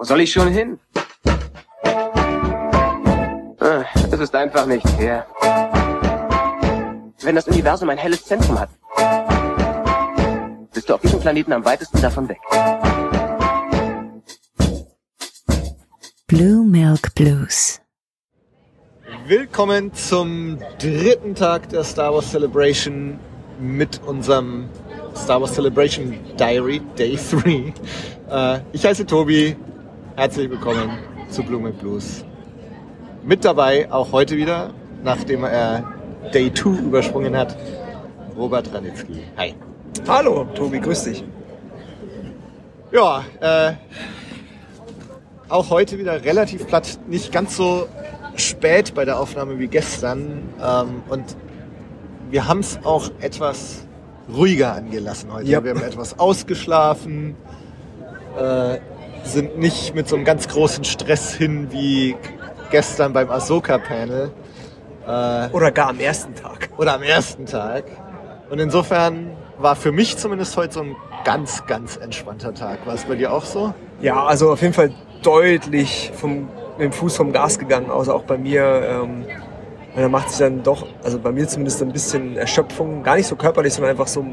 Wo soll ich schon hin? Ah, Es ist einfach nicht fair. Wenn das Universum ein helles Zentrum hat, bist du auf diesem Planeten am weitesten davon weg. Blue Milk Blues. Willkommen zum dritten Tag der Star Wars Celebration mit unserem Star Wars Celebration Diary Day 3. Äh, ich heiße Tobi, herzlich willkommen zu Blue Milk Blues. Mit dabei auch heute wieder, nachdem er Day 2 übersprungen hat, Robert Ranitzky. Hi. Hallo, Tobi, grüß dich. Ja, äh, auch heute wieder relativ platt, nicht ganz so spät bei der Aufnahme wie gestern. Ähm, und wir haben es auch etwas ruhiger angelassen heute. Ja. Wir haben etwas ausgeschlafen, äh, sind nicht mit so einem ganz großen Stress hin wie gestern beim Ahsoka-Panel äh, Oder gar am ersten Tag. oder am ersten Tag. Und insofern war für mich zumindest heute so ein ganz, ganz entspannter Tag. War es bei dir auch so? Ja, also auf jeden Fall deutlich vom, mit dem Fuß vom Gas gegangen, außer auch bei mir. Ähm, und da macht sich dann doch, also bei mir zumindest ein bisschen Erschöpfung, gar nicht so körperlich, sondern einfach so,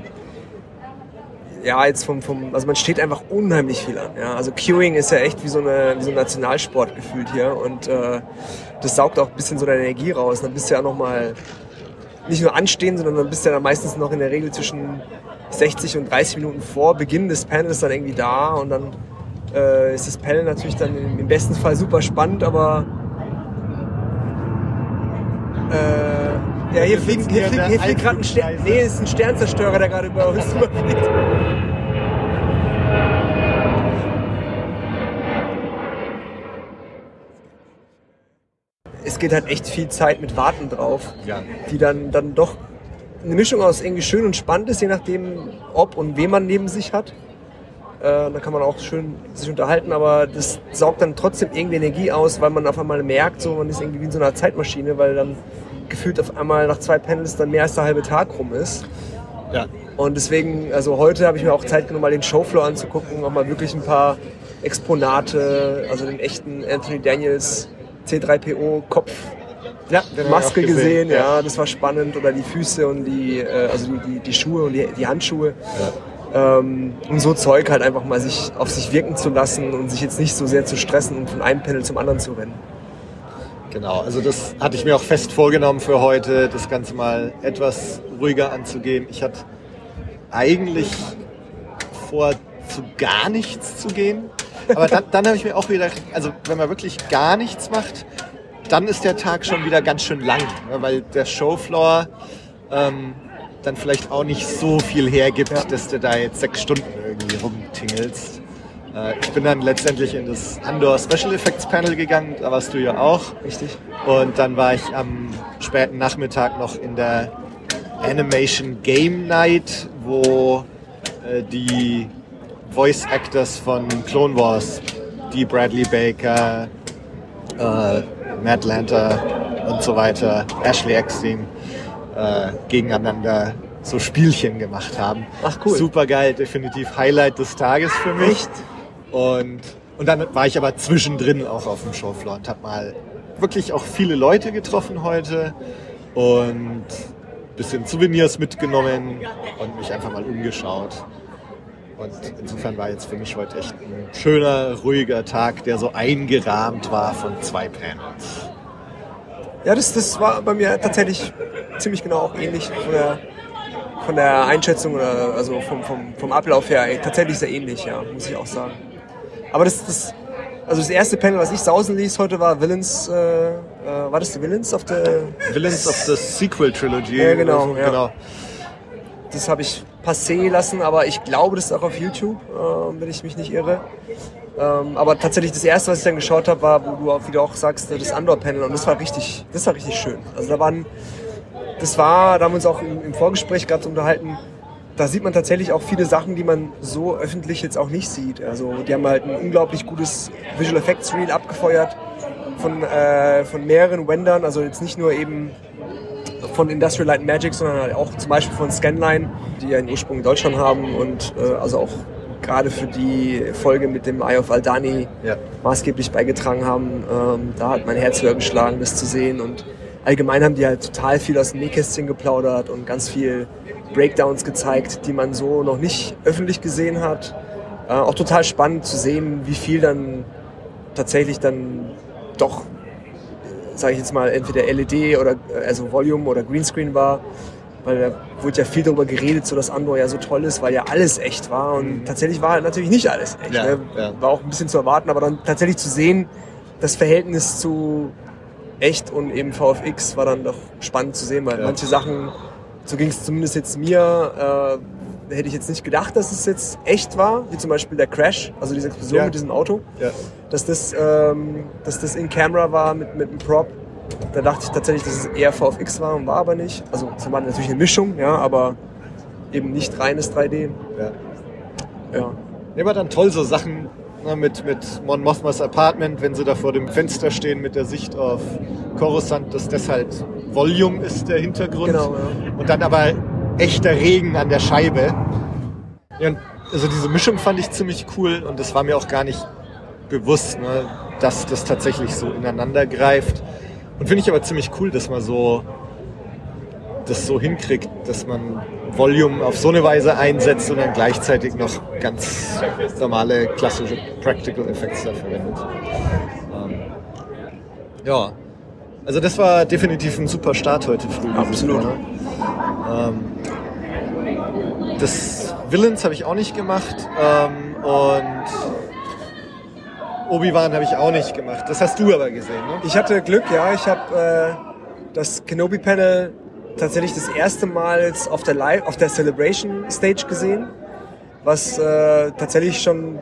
ja, jetzt vom, vom also man steht einfach unheimlich viel an. Ja. Also Queuing ist ja echt wie so, eine, wie so ein Nationalsport gefühlt hier und äh, das saugt auch ein bisschen so deine Energie raus. Dann bist du ja nochmal nicht nur anstehen, sondern dann bist du ja dann meistens noch in der Regel zwischen 60 und 30 Minuten vor Beginn des Panels dann irgendwie da und dann äh, ist das Panel natürlich dann im, besten Fall super spannend, aber äh, ja, hier fliegt, hier fliegt, hier fliegt gerade ein Stern. Nee, es ist ein Sternzerstörer, der gerade über uns drüber fliegt. Es geht halt echt viel Zeit mit Warten drauf Ja. die dann, dann doch eine Mischung aus irgendwie schön und spannend ist, je nachdem, ob und wen man neben sich hat. Äh, da kann man auch schön sich unterhalten, aber das saugt dann trotzdem irgendwie Energie aus, weil man auf einmal merkt, so man ist irgendwie wie in so einer Zeitmaschine, weil dann gefühlt auf einmal nach zwei Panels dann mehr als der halbe Tag rum ist. Ja. Und deswegen, also heute habe ich mir auch Zeit genommen, mal den Showfloor anzugucken, auch mal wirklich ein paar Exponate, also den echten Anthony Daniels C3PO Kopf Ja, Maske auch gesehen, ja. das war spannend. Oder die Füße und die, äh, also die, die, Schuhe und die, die Handschuhe. Ähm, und so Zeug halt einfach mal sich auf sich wirken zu lassen und sich jetzt nicht so sehr zu stressen und von einem Panel zum anderen zu rennen. Genau, also das hatte ich mir auch fest vorgenommen für heute, das Ganze mal etwas ruhiger anzugehen. Ich hatte eigentlich vor, zu gar nichts zu gehen. Aber dann, dann habe ich mir auch wieder, also wenn man wirklich gar nichts macht, dann ist der Tag schon wieder ganz schön lang, ne, weil der Showfloor ähm, dann vielleicht auch nicht so viel hergibt, Ja. dass du da jetzt sechs Stunden irgendwie rumtingelst. Äh, ich bin dann letztendlich in das Andor Special Effects Panel gegangen, da warst du ja auch. Richtig? Und dann war ich am späten Nachmittag noch in der Animation Game Night, wo äh, die Voice Actors von Clone Wars, die Bradley Baker, äh, Matt Lanter und so weiter, Ashley Eckstein, äh, gegeneinander so Spielchen gemacht haben. Ach, cool. Super geil, definitiv Highlight des Tages für mich. Echt? Und, und dann war ich aber zwischendrin auch auf dem Showfloor und habe mal wirklich auch viele Leute getroffen heute und bisschen Souvenirs mitgenommen und mich einfach mal umgeschaut. Und insofern war jetzt für mich heute echt ein schöner, ruhiger Tag, der so eingerahmt war von zwei Panels. Ja, das, das war bei mir tatsächlich ziemlich genau auch ähnlich von der, von der Einschätzung oder also vom, vom, vom Ablauf her tatsächlich sehr ähnlich, ja, muss ich auch sagen. Aber das, das, also das erste Panel, was ich sausen ließ heute, war Villains, äh, äh, war das die Villains of the Villains of the Sequel Trilogy. Ja, genau, so, ja. genau. Das habe ich passé lassen, aber ich glaube, das ist auch auf YouTube, äh, wenn ich mich nicht irre. Ähm, aber tatsächlich das erste, was ich dann geschaut habe, war, wo du auch, wie du auch sagst, das Andor-Panel und das war richtig, das war richtig schön. Also da waren, das war, da haben wir uns auch im, im Vorgespräch gerade unterhalten, da sieht man tatsächlich auch viele Sachen, die man so öffentlich jetzt auch nicht sieht. Also die haben halt ein unglaublich gutes Visual Effects Reel abgefeuert von, äh, von mehreren Wendern, also jetzt nicht nur eben von Industrial Light Magic, sondern halt auch zum Beispiel von Scanline, die ja einen Ursprung in Deutschland haben und äh, also auch gerade für die Folge mit dem Eye of Aldani Ja. maßgeblich beigetragen haben. Ähm, da hat mein Herz höher geschlagen, das zu sehen. Und allgemein haben die halt total viel aus dem Nähkästchen geplaudert und ganz viel Breakdowns gezeigt, die man so noch nicht öffentlich gesehen hat. Äh, auch total spannend zu sehen, wie viel dann tatsächlich dann doch, sage ich jetzt mal, entweder LED oder äh, also Volume oder Greenscreen war. Weil da wurde ja viel darüber geredet, so dass Andor ja so toll ist, weil ja alles echt war. Und tatsächlich war natürlich nicht alles echt. Ja, ne? ja. War auch ein bisschen zu erwarten, aber dann tatsächlich zu sehen, das Verhältnis zu echt und eben VFX war dann doch spannend zu sehen, weil Ja. manche Sachen, so ging es zumindest jetzt mir, äh, hätte ich jetzt nicht gedacht, dass es jetzt echt war, wie zum Beispiel der Crash, also diese Explosion Ja. mit diesem Auto, Ja. dass das, ähm, dass das in Camera war mit, mit einem Prop. Da dachte ich tatsächlich, dass es eher VFX war und war aber nicht. Also es war natürlich eine Mischung, ja, aber eben nicht reines 3D. Ja. Ja. Nee, aber dann toll so Sachen ne, mit, mit Mon Mothmas Apartment, wenn sie da vor dem Fenster stehen mit der Sicht auf Coruscant, dass das halt Volume ist der Hintergrund. Genau, ja. Und dann aber echter Regen an der Scheibe. Ja, also diese Mischung fand ich ziemlich cool und das war mir auch gar nicht bewusst, ne, dass das tatsächlich so ineinander greift. Und finde ich aber ziemlich cool, dass man so das so hinkriegt, dass man Volume auf so eine Weise einsetzt und dann gleichzeitig noch ganz normale klassische Practical Effects da verwendet. Ähm, ja, also das war definitiv ein super Start heute früh. Absolut. Ähm, das Villains habe ich auch nicht gemacht ähm, und Obi-Wan habe ich auch nicht gemacht. Das hast du aber gesehen, ne? Ich hatte Glück, ja. Ich habe äh, das Kenobi-Panel tatsächlich das erste Mal jetzt auf der Live, auf der Celebration Stage gesehen, was äh, tatsächlich schon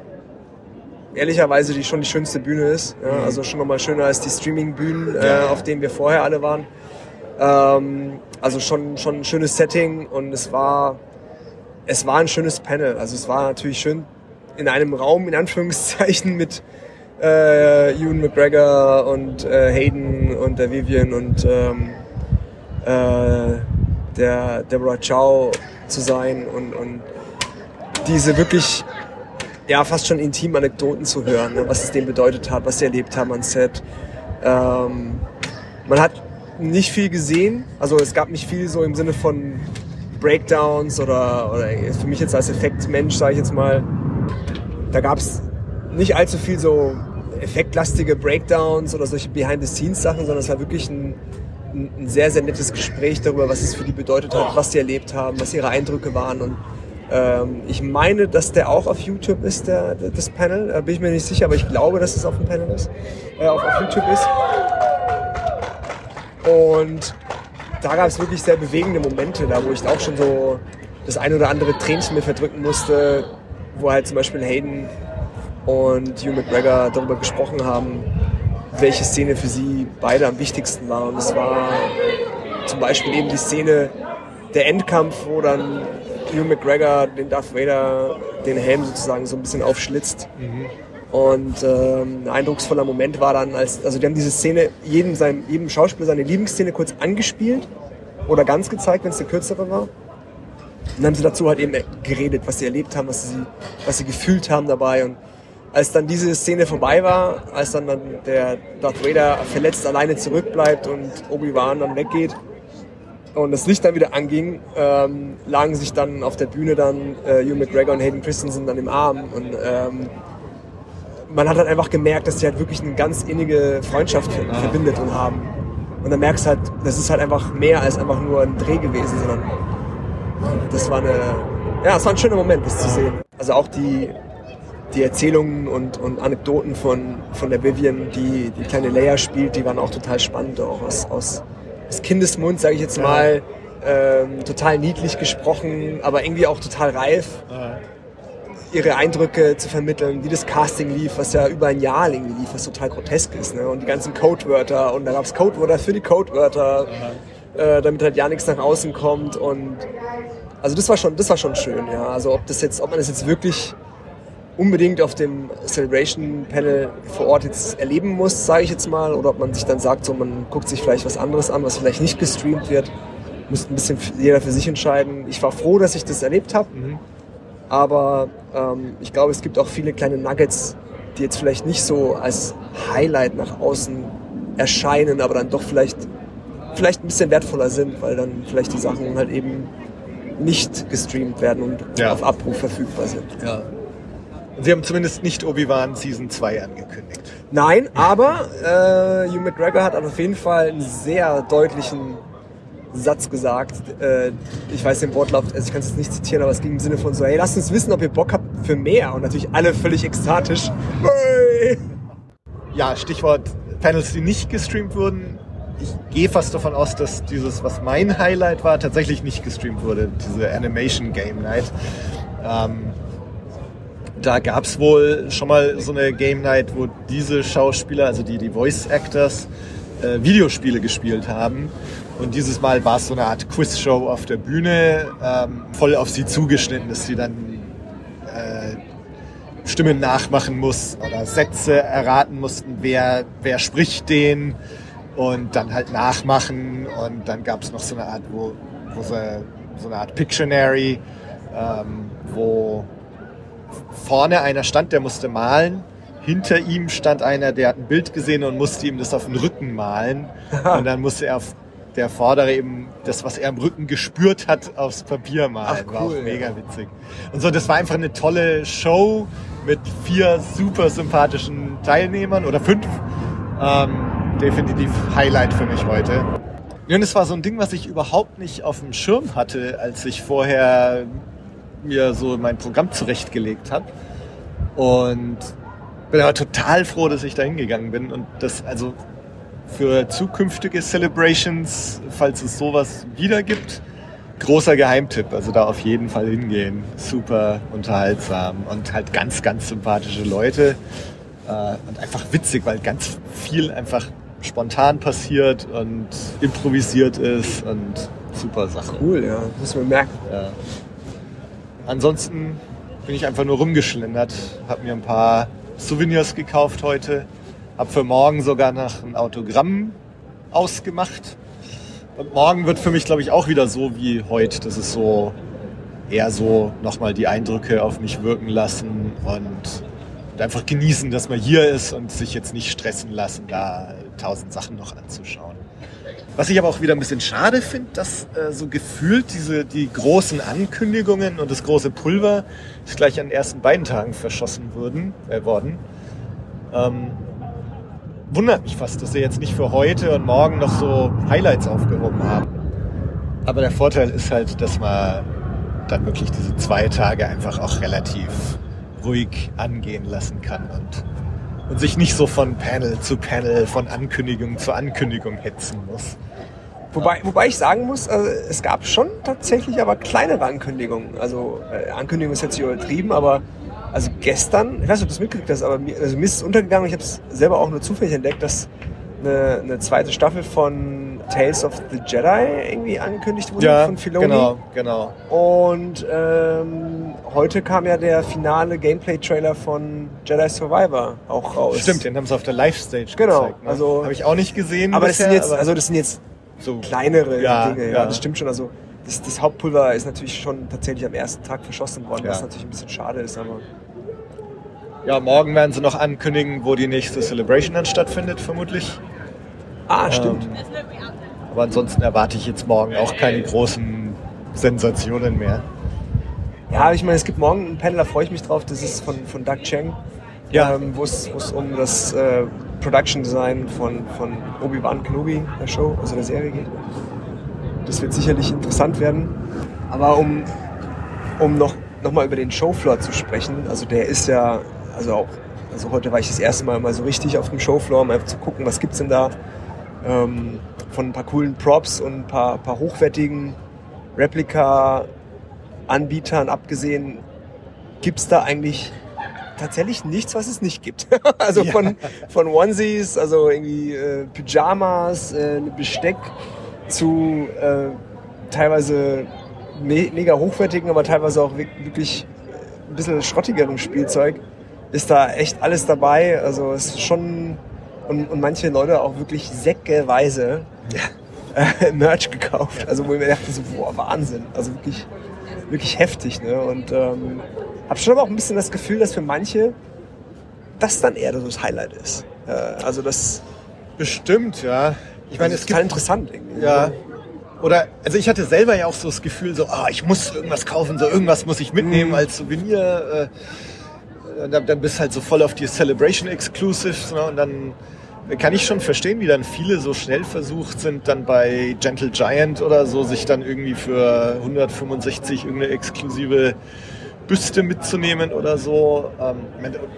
ehrlicherweise die schon die schönste Bühne ist. Ja, also schon nochmal schöner als die Streaming-Bühnen, äh, auf denen wir vorher alle waren. Ähm, also schon schon ein schönes Setting und es war es war ein schönes Panel. Also es war natürlich schön in einem Raum in Anführungszeichen mit äh, Ewan McGregor und äh, Hayden und der Vivian und ähm, äh, der Deborah Chow zu sein und, und diese wirklich ja fast schon intimen Anekdoten zu hören, ne, was es denen bedeutet hat, was sie erlebt haben am Set. Ähm, man hat nicht viel gesehen, also es gab nicht viel so im Sinne von Breakdowns oder, oder für mich jetzt als Effektmensch, sage ich jetzt mal, da gab es nicht allzu viel so effektlastige Breakdowns oder solche Behind-the-Scenes-Sachen, sondern es war wirklich ein, ein, ein sehr, sehr nettes Gespräch darüber, was es für die bedeutet hat, was sie erlebt haben, was ihre Eindrücke waren. Und ähm, ich meine, dass der auch auf YouTube ist, der, das Panel. Da bin ich mir nicht sicher, aber ich glaube, dass es auf dem Panel ist, äh, auf, auf YouTube ist. Und da gab es wirklich sehr bewegende Momente, da wo ich auch schon so das ein oder andere Tränchen mir verdrücken musste, wo halt zum Beispiel Hayden und Hugh McGregor darüber gesprochen haben, welche Szene für sie beide am wichtigsten war. Und es war zum Beispiel eben die Szene, der Endkampf, wo dann Hugh McGregor den Darth Vader den Helm sozusagen so ein bisschen aufschlitzt. Und ähm, ein eindrucksvoller Moment war dann, als, also die haben diese Szene, jedem, seinem, jedem Schauspieler seine Lieblingsszene kurz angespielt oder ganz gezeigt, wenn es eine kürzere war. Und dann haben sie dazu halt eben geredet, was sie erlebt haben, was sie, was sie gefühlt haben dabei. Und als dann diese Szene vorbei war, als dann, dann der Darth Vader verletzt alleine zurückbleibt und Obi-Wan dann weggeht und das Licht dann wieder anging, ähm, lagen sich dann auf der Bühne dann äh, Hugh McGregor und Hayden Christensen dann im Arm. Und ähm, man hat halt einfach gemerkt, dass die halt wirklich eine ganz innige Freundschaft ver- verbindet und haben. Und dann merkst du halt, das ist halt einfach mehr als einfach nur ein Dreh gewesen, sondern das war eine, ja, es war ein schöner Moment, das zu sehen. Also auch die, die Erzählungen und, und Anekdoten von, von der Vivian, die die kleine Leia spielt, die waren auch total spannend, auch aus, aus, aus Kindesmund, sage ich jetzt mal. Ähm, total niedlich gesprochen, aber irgendwie auch total reif ihre Eindrücke zu vermitteln, wie das Casting lief, was ja über ein Jahr irgendwie lief, was total grotesk ist. Ne? Und die ganzen Codewörter und da gab es Codewörter für die Codewörter, äh, damit halt ja nichts nach außen kommt. Und also das war schon, das war schon schön, ja. Also ob das jetzt, ob man das jetzt wirklich unbedingt auf dem Celebration Panel vor Ort jetzt erleben muss, sage ich jetzt mal, oder ob man sich dann sagt, so man guckt sich vielleicht was anderes an, was vielleicht nicht gestreamt wird, muss ein bisschen jeder für sich entscheiden. Ich war froh, dass ich das erlebt habe. Aber ähm, ich glaube, es gibt auch viele kleine Nuggets, die jetzt vielleicht nicht so als Highlight nach außen erscheinen, aber dann doch vielleicht, vielleicht ein bisschen wertvoller sind, weil dann vielleicht die Sachen halt eben nicht gestreamt werden und Ja. auf Abruf verfügbar sind. Ja. Sie haben zumindest nicht Obi-Wan Season 2 angekündigt. Nein, aber äh, Hugh McGregor hat auf jeden Fall einen sehr deutlichen Satz gesagt. Äh, ich weiß den Wortlaut, also ich kann es jetzt nicht zitieren, aber es ging im Sinne von so, hey, lasst uns wissen, ob ihr Bock habt für mehr. Und natürlich alle völlig ekstatisch. Hey! Ja, Stichwort Panels, die nicht gestreamt wurden. Ich gehe fast davon aus, dass dieses, was mein Highlight war, tatsächlich nicht gestreamt wurde. Diese Animation Game Night. Ähm, da gab es wohl schon mal so eine Game Night, wo diese Schauspieler, also die, die Voice Actors, äh, Videospiele gespielt haben. Und dieses Mal war es so eine Art Quizshow auf der Bühne, ähm, voll auf sie zugeschnitten, dass sie dann äh, Stimmen nachmachen mussten oder Sätze erraten mussten, wer, wer spricht den und dann halt nachmachen und dann gab es noch so eine Art, wo, wo so, so eine Art Pictionary, ähm, wo vorne einer stand, der musste malen. Hinter ihm stand einer, der hat ein Bild gesehen und musste ihm das auf den Rücken malen. Und dann musste er auf der Vordere eben das, was er am Rücken gespürt hat, aufs Papier malen. Ach, war auch cool, mega ja. witzig. Und so, das war einfach eine tolle Show mit vier super sympathischen Teilnehmern oder fünf. Ähm, definitiv Highlight für mich heute. Und es war so ein Ding, was ich überhaupt nicht auf dem Schirm hatte, als ich vorher mir so mein Programm zurechtgelegt habe. Und bin aber total froh, dass ich da hingegangen bin und das also für zukünftige Celebrations, falls es sowas wieder gibt, großer Geheimtipp. Also da auf jeden Fall hingehen. Super unterhaltsam und halt ganz, ganz sympathische Leute. Äh, und einfach witzig, weil ganz viel einfach spontan passiert und improvisiert ist und super Sache. Cool, ja. Muss man merken. Ja. Ansonsten bin ich einfach nur rumgeschlendert, habe mir ein paar Souvenirs gekauft heute, habe für morgen sogar noch ein Autogramm ausgemacht. Und morgen wird für mich, glaube ich, auch wieder so wie heute. Das ist so eher so nochmal die Eindrücke auf mich wirken lassen und, und einfach genießen, dass man hier ist und sich jetzt nicht stressen lassen, da tausend Sachen noch anzuschauen. Was ich aber auch wieder ein bisschen schade finde, dass äh, so gefühlt diese die großen Ankündigungen und das große Pulver ist gleich an den ersten beiden Tagen verschossen wurden, äh, worden. Ähm, wundert mich fast, dass sie jetzt nicht für heute und morgen noch so Highlights aufgehoben haben. Aber der Vorteil ist halt, dass man dann wirklich diese zwei Tage einfach auch relativ ruhig angehen lassen kann und, und sich nicht so von Panel zu Panel, von Ankündigung zu Ankündigung hetzen muss. Wobei, wobei ich sagen muss, also es gab schon tatsächlich aber kleinere Ankündigungen. Also äh, Ankündigung ist jetzt hier übertrieben, aber also gestern, ich weiß nicht, ob du es mitgekriegt hast, aber mir, also mir ist es untergegangen, ich habe es selber auch nur zufällig entdeckt, dass eine, eine zweite Staffel von Tales of the Jedi irgendwie angekündigt wurde von Filoni. genau, genau. Und ähm, heute kam ja der finale Gameplay-Trailer von Jedi Survivor auch raus. Stimmt, den haben sie auf der Live-Stage Genau, gezeigt. Ne? also- Habe ich auch nicht gesehen Aber das bisher, sind jetzt, also das sind jetzt so kleinere Ja, Dinge, ja, ja. das stimmt schon. Also das, das Hauptpulver ist natürlich schon tatsächlich am ersten Tag verschossen worden, Ja. was natürlich ein bisschen schade ist, aber Ja, morgen werden sie noch ankündigen, wo die nächste Celebration dann stattfindet, vermutlich. Ah, stimmt. Ähm, aber ansonsten erwarte ich jetzt morgen auch keine großen Sensationen mehr. Ja, ich meine, es gibt morgen ein Panel, da freue ich mich drauf, das ist von, von Doug Cheng, Ja. ähm, wo es es um das äh, Production Design von, von Obi-Wan Kenobi, der Show, also der Serie geht. Das wird sicherlich interessant werden. Aber um, um noch, noch mal über den Showfloor zu sprechen, also der ist ja, also auch, also heute war ich das erste Mal mal so richtig auf dem Showfloor, um einfach zu gucken, was gibt's denn da ähm, von ein paar coolen Props und ein paar, paar hochwertigen Replika-Anbietern abgesehen, gibt's da eigentlich tatsächlich nichts, was es nicht gibt. also Ja. von, von Onesies, also irgendwie äh, Pyjamas, äh, Besteck zu äh, teilweise me mega hochwertigen, aber teilweise auch wirk- wirklich ein bisschen schrottigerem Spielzeug. Ist da echt alles dabei. Also es ist schon und, und manche Leute auch wirklich säckeweise äh, Merch gekauft. Also wo ich mir dachte so, boah, Wahnsinn. Also wirklich wirklich heftig. Ne? Und ähm, habe schon aber auch ein bisschen das Gefühl, dass für manche das dann eher so das Highlight ist. Äh, also das Bestimmt, ja. Ich meine, das es ist total gibt interessant irgendwie. Ja. Oder, also ich hatte selber ja auch so das Gefühl, so, ah, ich muss irgendwas kaufen, so irgendwas muss ich mitnehmen Mhm. als Souvenir. Äh, dann, dann bist du halt so voll auf die Celebration Exclusives ne, und dann kann ich schon verstehen, wie dann viele so schnell versucht sind, dann bei Gentle Giant oder so, sich dann irgendwie für 165 irgendeine exklusive Büste mitzunehmen oder so. Ähm,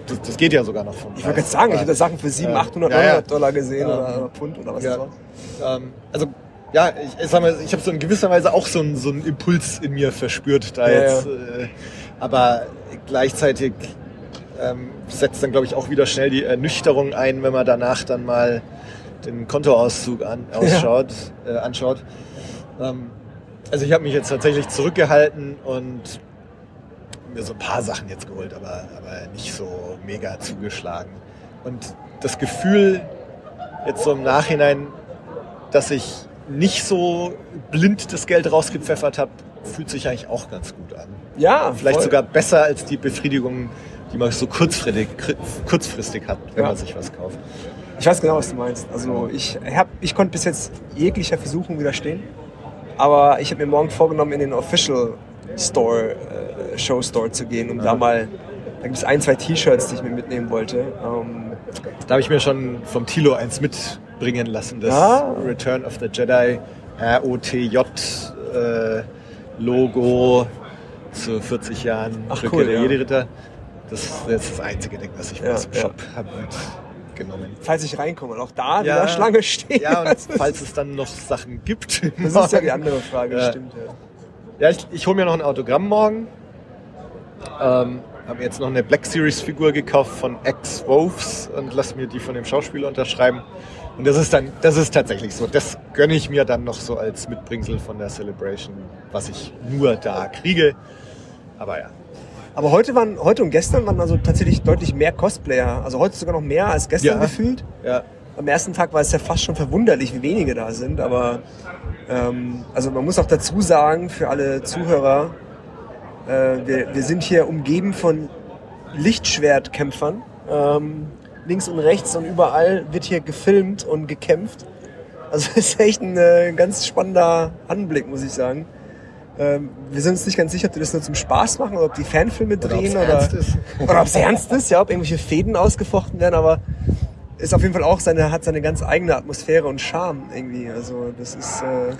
das, das geht ja sogar noch vom Ich wollte gerade sagen, ich da Sachen für 700, Ja. 800, Ja, ja. 900 Dollar gesehen oder, oder Pfund oder was Ja. das war. Ähm, also ja, ich, ich sag mal, ich habe so in gewisser Weise auch so einen, so einen Impuls in mir verspürt da Ja, jetzt. Äh, aber gleichzeitig ähm, setzt dann, glaube ich, auch wieder schnell die Ernüchterung ein, wenn man danach dann mal den Kontoauszug an, ausschaut, äh, anschaut. Ähm, also ich habe mich jetzt tatsächlich zurückgehalten und mir so ein paar Sachen jetzt geholt, aber, aber nicht so mega zugeschlagen. Und das Gefühl jetzt so im Nachhinein, dass ich nicht so blind das Geld rausgepfeffert habe, fühlt sich eigentlich auch ganz gut an. Ja, Vielleicht voll. sogar besser als die Befriedigung, die man so kurzfristig, kurzfristig hat, wenn Ja. man sich was kauft. Ich weiß genau, was du meinst. Also ich, hab, ich konnte bis jetzt jeglicher Versuchung widerstehen. Aber ich habe mir morgen vorgenommen, in den Official Store, äh, Show Store zu gehen, um da mal, da gibt es ein, zwei T-Shirts, die ich mir mitnehmen wollte. Ähm, Da habe ich mir schon vom Tilo eins mitbringen lassen, das Ah. Return of the Jedi ROTJ äh, Logo zu 40 Jahren Ach, Rückkehr cool, der ja. Jedi-Ritter. Das ist jetzt das einzige Ding, was ich Ja, aus dem ja. Shop habe mitgenommen. falls ich reinkomme und auch da Ja. wieder Schlange stehe. Ja, und das ist, falls es dann noch Sachen gibt. das ist ja die andere Frage, Ja. stimmt. Ja. Ja, ich, ich hole mir noch ein Autogramm morgen. Ähm, habe mir jetzt noch eine Black Series Figur gekauft von Ex Wolves und lass mir die von dem Schauspieler unterschreiben. Und das ist dann, das ist tatsächlich so. Das gönne ich mir dann noch so als Mitbringsel von der Celebration, was ich nur da kriege. Aber ja. Aber heute waren, heute und gestern waren also tatsächlich deutlich mehr Cosplayer. Also heute sogar noch mehr als gestern Ja. gefühlt. Ja, Am ersten Tag war es ja fast schon verwunderlich, wie wenige da sind. Aber ähm, also man muss auch dazu sagen, für alle Zuhörer, äh, wir, wir sind hier umgeben von Lichtschwertkämpfern. Ähm, links und rechts und überall wird hier gefilmt und gekämpft. Also es ist echt ein äh, ganz spannender Anblick, muss ich sagen. Ähm, wir sind uns nicht ganz sicher, ob die das nur zum Spaß machen oder ob die Fanfilme Oder drehen oder, ernst ist. oder ob es ernst ist, ja, ob irgendwelche Fäden ausgefochten werden, aber ist auf jeden Fall auch seine, hat seine ganz eigene Atmosphäre und Charme irgendwie. Also das ist äh,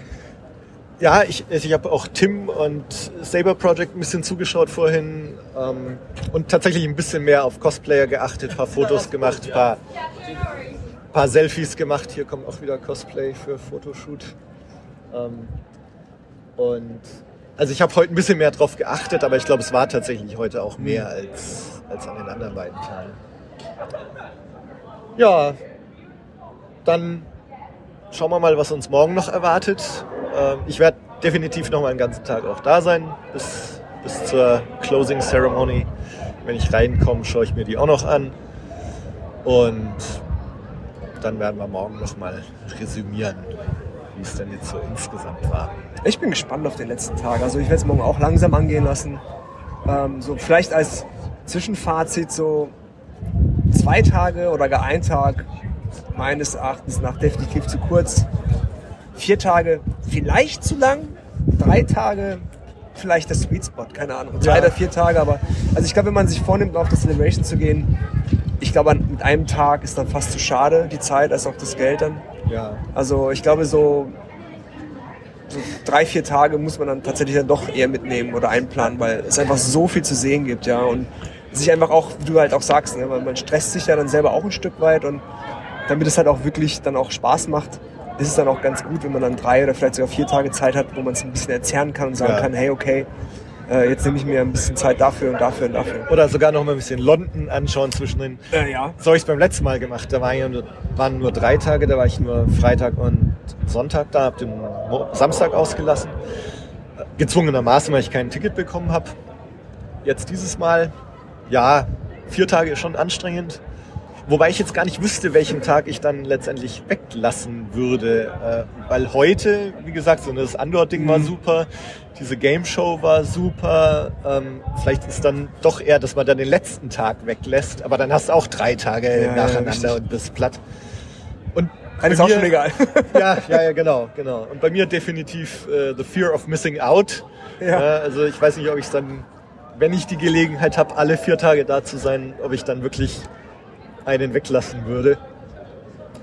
ja ich, ich habe auch Tim und Saber Project ein bisschen zugeschaut vorhin ähm, und tatsächlich ein bisschen mehr auf Cosplayer geachtet, paar Fotos gemacht, paar, paar Selfies gemacht. Hier kommt auch wieder Cosplay für Fotoshoot. Ähm, und also ich habe heute ein bisschen mehr drauf geachtet, aber ich glaube, es war tatsächlich heute auch mehr als, als an den anderen beiden Tagen. Ja, dann schauen wir mal, was uns morgen noch erwartet. Ähm, ich werde definitiv noch mal einen ganzen Tag auch da sein, bis, bis zur Closing Ceremony. Wenn ich reinkomme, schaue ich mir die auch noch an. Und dann werden wir morgen noch mal resümieren, wie es denn jetzt so insgesamt war. Ich bin gespannt auf den letzten Tag. Also ich werde es morgen auch langsam angehen lassen. Ähm, so vielleicht als Zwischenfazit so zwei Tage oder gar ein Tag meines Erachtens nach definitiv zu kurz. Vier Tage vielleicht zu lang. Drei Tage vielleicht der Sweet Spot. Keine Ahnung. Zwei Ja. oder vier Tage. Aber also ich glaube, wenn man sich vornimmt, auf das Celebration zu gehen, ich glaube, mit einem Tag ist dann fast zu schade, die Zeit, als auch das Geld dann. Ja, Also ich glaube, so, so drei, vier Tage muss man dann tatsächlich dann doch eher mitnehmen oder einplanen, weil es einfach so viel zu sehen gibt, ja. Und sich einfach auch, wie du halt auch sagst, ne, man, man stresst sich ja dann selber auch ein Stück weit und damit es halt auch wirklich dann auch Spaß macht, ist es dann auch ganz gut, wenn man dann drei oder vielleicht sogar vier Tage Zeit hat, wo man es ein bisschen erzerren kann und sagen Ja. kann, hey, okay, äh, jetzt nehme ich mir ein bisschen Zeit dafür und dafür und dafür. oder sogar noch mal ein bisschen London anschauen zwischendrin. Äh, ja. So habe ich es beim letzten Mal gemacht. Da war ja nur, waren nur drei Tage, da war ich nur Freitag und Sonntag da, habe den Samstag ausgelassen. Gezwungenermaßen, weil ich kein Ticket bekommen habe. Jetzt dieses Mal, ja, vier Tage ist schon anstrengend. Wobei ich jetzt gar nicht wüsste, welchen Tag ich dann letztendlich weglassen würde. Äh, weil heute, wie gesagt, so das Andor-Ding war Mhm. super, diese Game Show war super. Ähm, vielleicht ist dann doch eher, dass man dann den letzten Tag weglässt, aber dann hast du auch drei Tage Ja, ja, nacheinander richtig. und bist platt. Und Dann ist bei auch mir- schon egal. ja, ja, ja, genau, genau. Und bei mir definitiv äh, The Fear of Missing Out. Ja. also ich weiß nicht, ob ich es dann, wenn ich die Gelegenheit habe, alle vier Tage da zu sein, ob ich dann wirklich einen weglassen würde.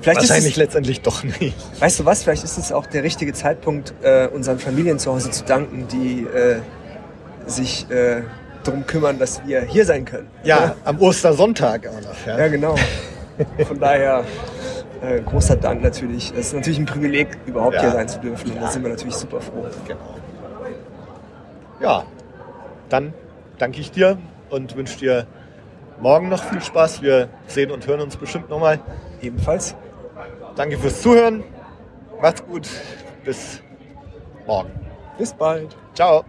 Vielleicht ist Wahrscheinlich es, letztendlich doch nicht. weißt du was, vielleicht ist es auch der richtige Zeitpunkt, äh, unseren Familien zu Hause zu danken, die äh, sich äh, darum kümmern, dass wir hier sein können. Ja, am Ostersonntag auch noch. Ja. Ja, genau. Von daher äh, großer Dank natürlich. Es ist natürlich ein Privileg, überhaupt Ja. hier sein zu dürfen. Und Ja. da sind wir natürlich super froh. Genau. Ja, dann danke ich dir und wünsche dir morgen noch viel Spaß. Wir sehen und hören uns bestimmt nochmal. Ebenfalls. Danke fürs Zuhören. Macht's gut. Bis morgen. Bis bald. Ciao.